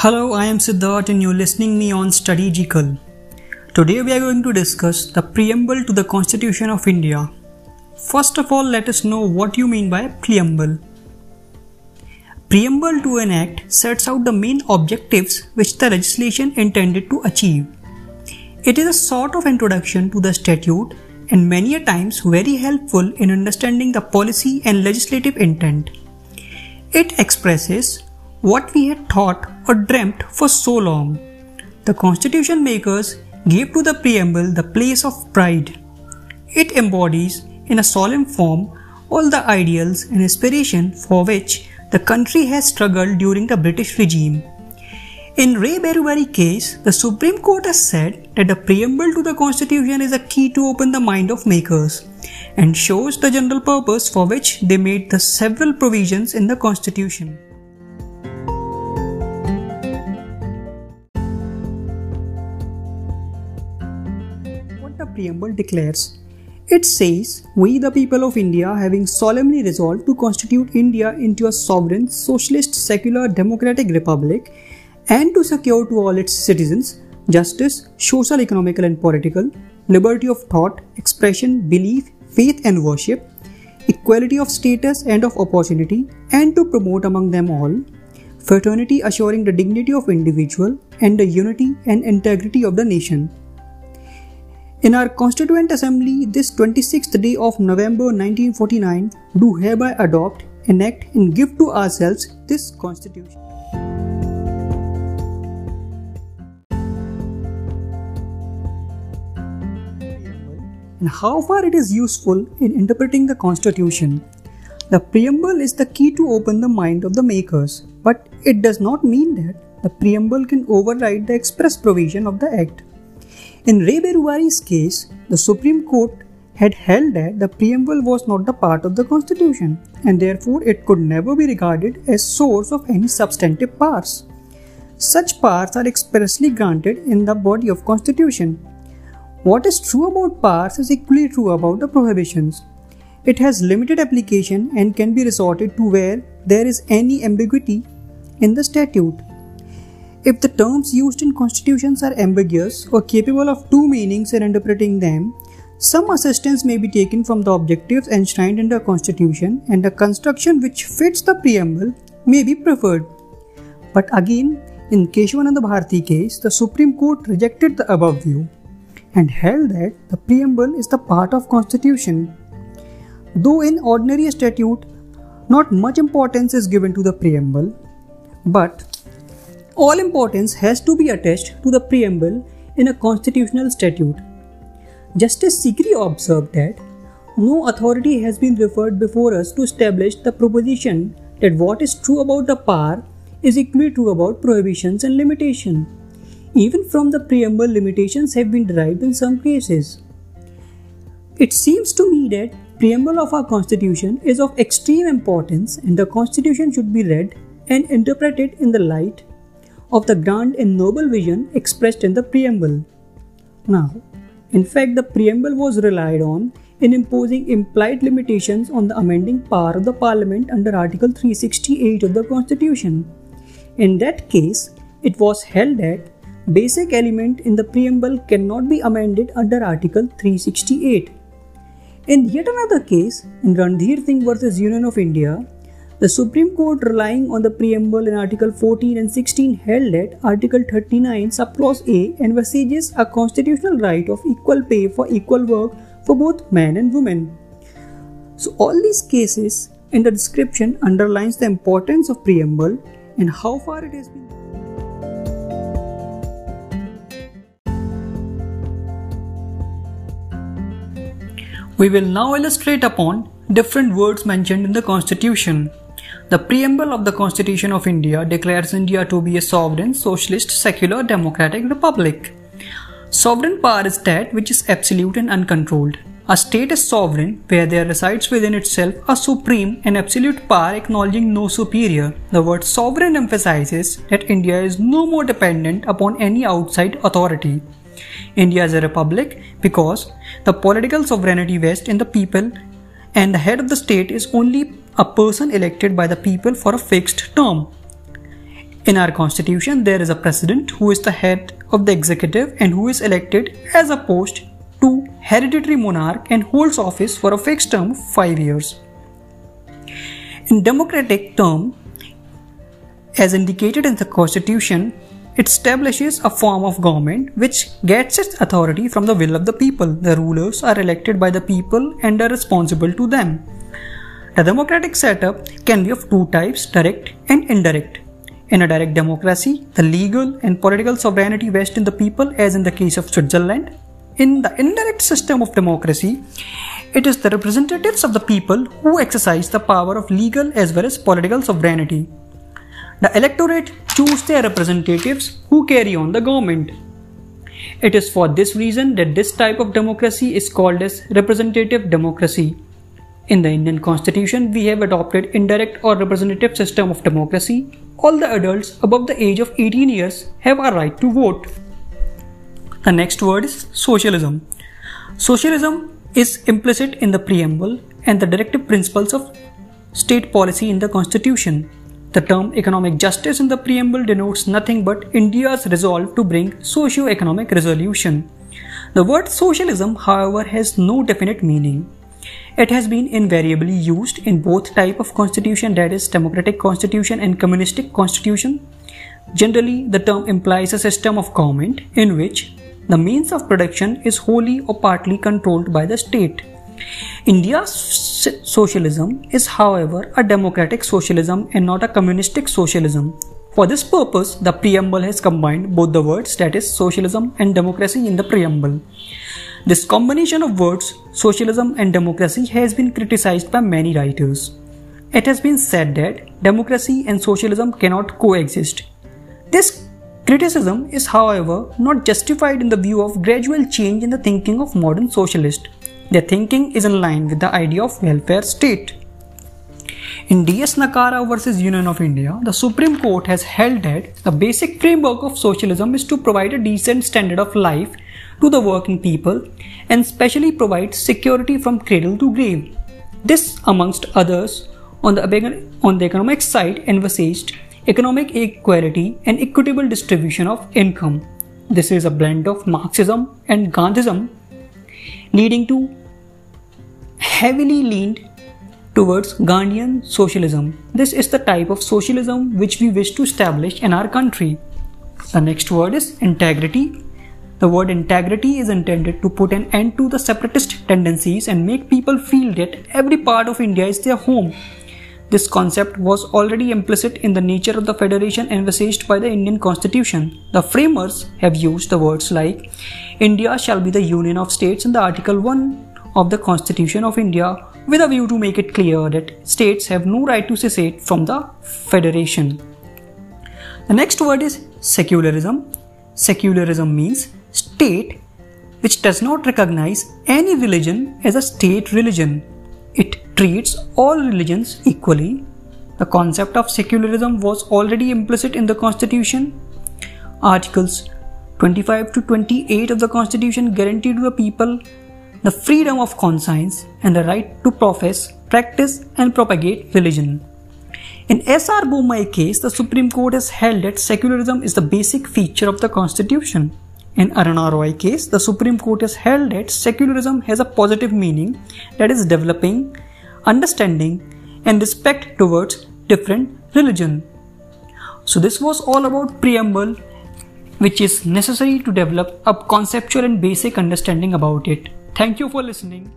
Hello, I am Siddharth and you're listening me on Studygical. Today we are going to discuss the preamble to the Constitution of India. First of all, let us know what you mean by preamble. Preamble to an act sets out the main objectives which the legislation intended to achieve. It is a sort of introduction to the statute and many a times very helpful in understanding the policy and legislative intent. It expresses what we had thought or dreamt for so long. The constitution makers gave to the preamble the place of pride. It embodies, in a solemn form, all the ideals and aspiration for which the country has struggled during the British regime. In Re Berubari case, the Supreme Court has said that the preamble to the Constitution is a key to open the mind of makers and shows the general purpose for which they made the several provisions in the Constitution. The preamble declares it says, We the people of India, having solemnly resolved to constitute India into a sovereign, socialist, secular, democratic republic, and to secure to all its citizens justice, social, economical, and political, liberty of thought, expression, belief, faith, and worship, equality of status and of opportunity, and to promote among them all fraternity, assuring the dignity of individual and the unity and integrity of the nation. In our Constituent Assembly, this 26th day of November 1949, do hereby adopt, enact, and give to ourselves this Constitution. and how far it is useful in interpreting the Constitution. The preamble is the key to open the mind of the makers, but it does not mean that the preamble can override the express provision of the Act. In Re Berubari's case, the Supreme Court had held that the preamble was not the part of the Constitution and therefore it could never be regarded as source of any substantive powers. Such powers are expressly granted in the body of Constitution what is true about powers is equally true about the prohibitions. It has limited application and can be resorted to where there is any ambiguity in the statute. If the terms used in constitutions are ambiguous or capable of two meanings in interpreting them, some assistance may be taken from the objectives enshrined in the constitution and a construction which fits the preamble may be preferred. But again, in Keshavananda Bharati case, the Supreme Court rejected the above view and held that the preamble is the part of constitution. Though in ordinary statute not much importance is given to the preamble, but all importance has to be attached to the preamble in a constitutional statute. Justice Sikri observed that no authority has been referred before us to establish the proposition that what is true about the power is equally true about prohibitions and limitations. Even from the preamble, limitations have been derived in some cases. It seems to me that preamble of our constitution is of extreme importance and the constitution should be read and interpreted in the light of the grand and noble vision expressed in the preamble. Now, in fact, the preamble was relied on in imposing implied limitations on the amending power of the parliament under Article 368 of the Constitution. In that case, it was held that basic element in the preamble cannot be amended under Article 368. In yet another case, in Randhir Singh versus Union of India, the Supreme Court, relying on the preamble in Article 14 and 16, held that Article 39, subclause A, envisages a constitutional right of equal pay for equal work for both men and women. So, all these cases in the description underlines the importance of preamble and how far it has been. We will now illustrate upon different words mentioned in the Constitution. The preamble of the Constitution of India declares India to be a sovereign, socialist, secular, democratic republic. Sovereign power is that which is absolute and uncontrolled. A state is sovereign where there resides within itself a supreme and absolute power acknowledging no superior. The word sovereign emphasizes that India is no more dependent upon any outside authority. India is a republic because the political sovereignty vests in the people and the head of the state is only a person elected by the people for a fixed term. In our constitution, there is a president who is the head of the executive and who is elected as opposed to hereditary monarch and holds office for a fixed term of 5 years. In democratic term, as indicated in the constitution, it establishes a form of government which gets its authority from the will of the people. The rulers are elected by the people and are responsible to them. The democratic setup can be of two types direct and indirect. In a direct democracy, the legal and political sovereignty vests in the people, as in the case of Switzerland. In the indirect system of democracy, it is the representatives of the people who exercise the power of legal as well as political sovereignty. The electorate choose their representatives who carry on the government. It is for this reason that this type of democracy is called as representative democracy. In the Indian constitution, we have adopted indirect or representative system of democracy all the adults above the age of 18 years have a right to vote. The next word is socialism. Socialism is implicit in the preamble and the directive principles of state policy in the constitution. The term economic justice in the preamble denotes nothing but India's resolve to bring socio-economic resolution. The word socialism, however, has no definite meaning. It has been invariably used in both type of constitution that is democratic constitution and communistic constitution. Generally, the term implies a system of government in which the means of production is wholly or partly controlled by the state. India's socialism is, however, a democratic socialism and not a communistic socialism. For this purpose, the preamble has combined both the words that is socialism and democracy in the preamble. This combination of words, socialism and democracy, has been criticized by many writers. It has been said that democracy and socialism cannot coexist. This criticism is, however, not justified in the view of gradual change in the thinking of modern socialists. Their thinking is in line with the idea of welfare state. In DS Nakara versus Union of India, the Supreme Court has held that the basic framework of socialism is to provide a decent standard of life to the working people and specially provides security from cradle to grave. This, amongst others, on the, on the economic side envisaged economic equality and equitable distribution of income. This is a blend of Marxism and Gandhism, leading to heavily leaned towards Gandhian socialism. This is the type of socialism which we wish to establish in our country. The next word is integrity the word integrity is intended to put an end to the separatist tendencies and make people feel that every part of India is their home. This concept was already implicit in the nature of the federation envisaged by the Indian constitution. The framers have used the words like India shall be the union of states in the Article 1 of the Constitution of India with a view to make it clear that states have no right to secede from the federation. The next word is secularism. Secularism means state which does not recognize any religion as a state religion. It treats all religions equally. The concept of secularism was already implicit in the Constitution. Articles 25 to 28 of the Constitution guarantee to the people the freedom of conscience and the right to profess, practice, and propagate religion. In S.R. Bommai case, the Supreme Court has held that secularism is the basic feature of the Constitution. In Aruna Roy case, the Supreme Court has held that secularism has a positive meaning that is developing understanding and respect towards different religion. So this was all about preamble which is necessary to develop a conceptual and basic understanding about it. Thank you for listening.